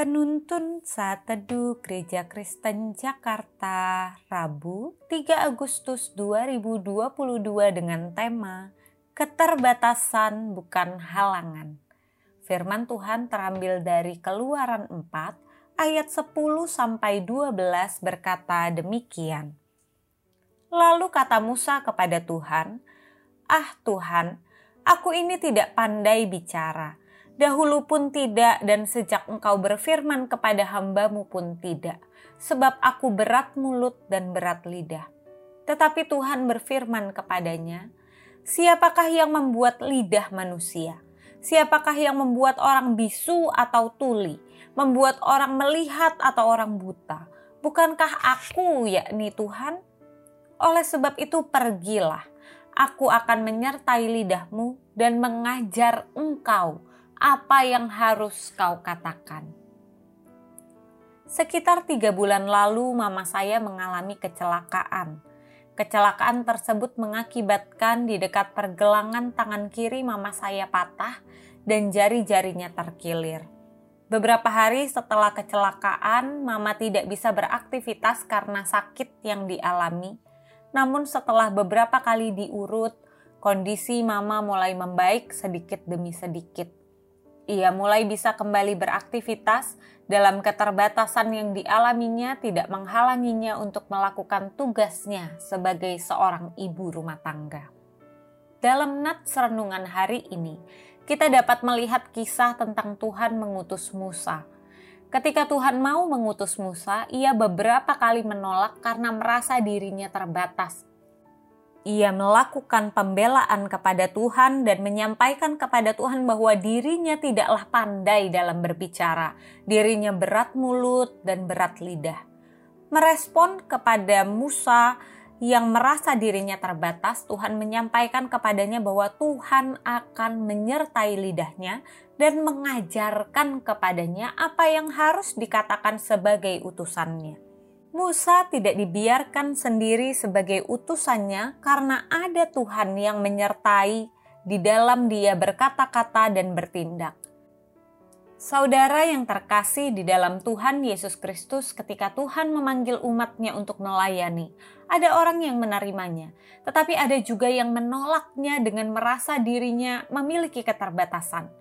Penuntun Saat Teduh Gereja Kristen Jakarta Rabu 3 Agustus 2022 dengan tema Keterbatasan bukan halangan. Firman Tuhan terambil dari Keluaran 4 ayat 10 sampai 12 berkata demikian. Lalu kata Musa kepada Tuhan, "Ah Tuhan, aku ini tidak pandai bicara." Dahulu pun tidak dan sejak engkau berfirman kepada hambamu pun tidak. Sebab aku berat mulut dan berat lidah. Tetapi Tuhan berfirman kepadanya, Siapakah yang membuat lidah manusia? Siapakah yang membuat orang bisu atau tuli? Membuat orang melihat atau orang buta? Bukankah aku yakni Tuhan? Oleh sebab itu pergilah, aku akan menyertai lidahmu dan mengajar engkau apa yang harus kau katakan. Sekitar tiga bulan lalu, mama saya mengalami kecelakaan. Kecelakaan tersebut mengakibatkan di dekat pergelangan tangan kiri mama saya patah dan jari-jarinya terkilir. Beberapa hari setelah kecelakaan, mama tidak bisa beraktivitas karena sakit yang dialami. Namun setelah beberapa kali diurut, kondisi mama mulai membaik sedikit demi sedikit ia mulai bisa kembali beraktivitas dalam keterbatasan yang dialaminya tidak menghalanginya untuk melakukan tugasnya sebagai seorang ibu rumah tangga. Dalam nats renungan hari ini, kita dapat melihat kisah tentang Tuhan mengutus Musa. Ketika Tuhan mau mengutus Musa, ia beberapa kali menolak karena merasa dirinya terbatas ia melakukan pembelaan kepada Tuhan dan menyampaikan kepada Tuhan bahwa dirinya tidaklah pandai dalam berbicara, dirinya berat mulut dan berat lidah. Merespon kepada Musa yang merasa dirinya terbatas, Tuhan menyampaikan kepadanya bahwa Tuhan akan menyertai lidahnya dan mengajarkan kepadanya apa yang harus dikatakan sebagai utusannya. Musa tidak dibiarkan sendiri sebagai utusannya karena ada Tuhan yang menyertai di dalam dia berkata-kata dan bertindak. Saudara yang terkasih di dalam Tuhan Yesus Kristus ketika Tuhan memanggil umatnya untuk melayani, ada orang yang menerimanya, tetapi ada juga yang menolaknya dengan merasa dirinya memiliki keterbatasan.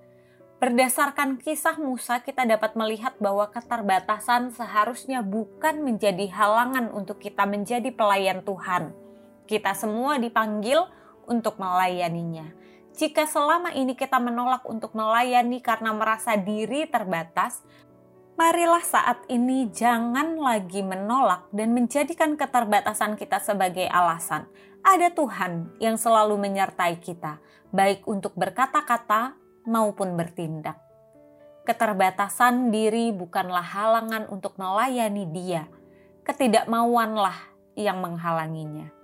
Berdasarkan kisah Musa, kita dapat melihat bahwa keterbatasan seharusnya bukan menjadi halangan untuk kita menjadi pelayan Tuhan. Kita semua dipanggil untuk melayaninya. Jika selama ini kita menolak untuk melayani karena merasa diri terbatas, marilah saat ini jangan lagi menolak dan menjadikan keterbatasan kita sebagai alasan. Ada Tuhan yang selalu menyertai kita, baik untuk berkata-kata maupun bertindak. Keterbatasan diri bukanlah halangan untuk melayani Dia, ketidakmauanlah yang menghalanginya.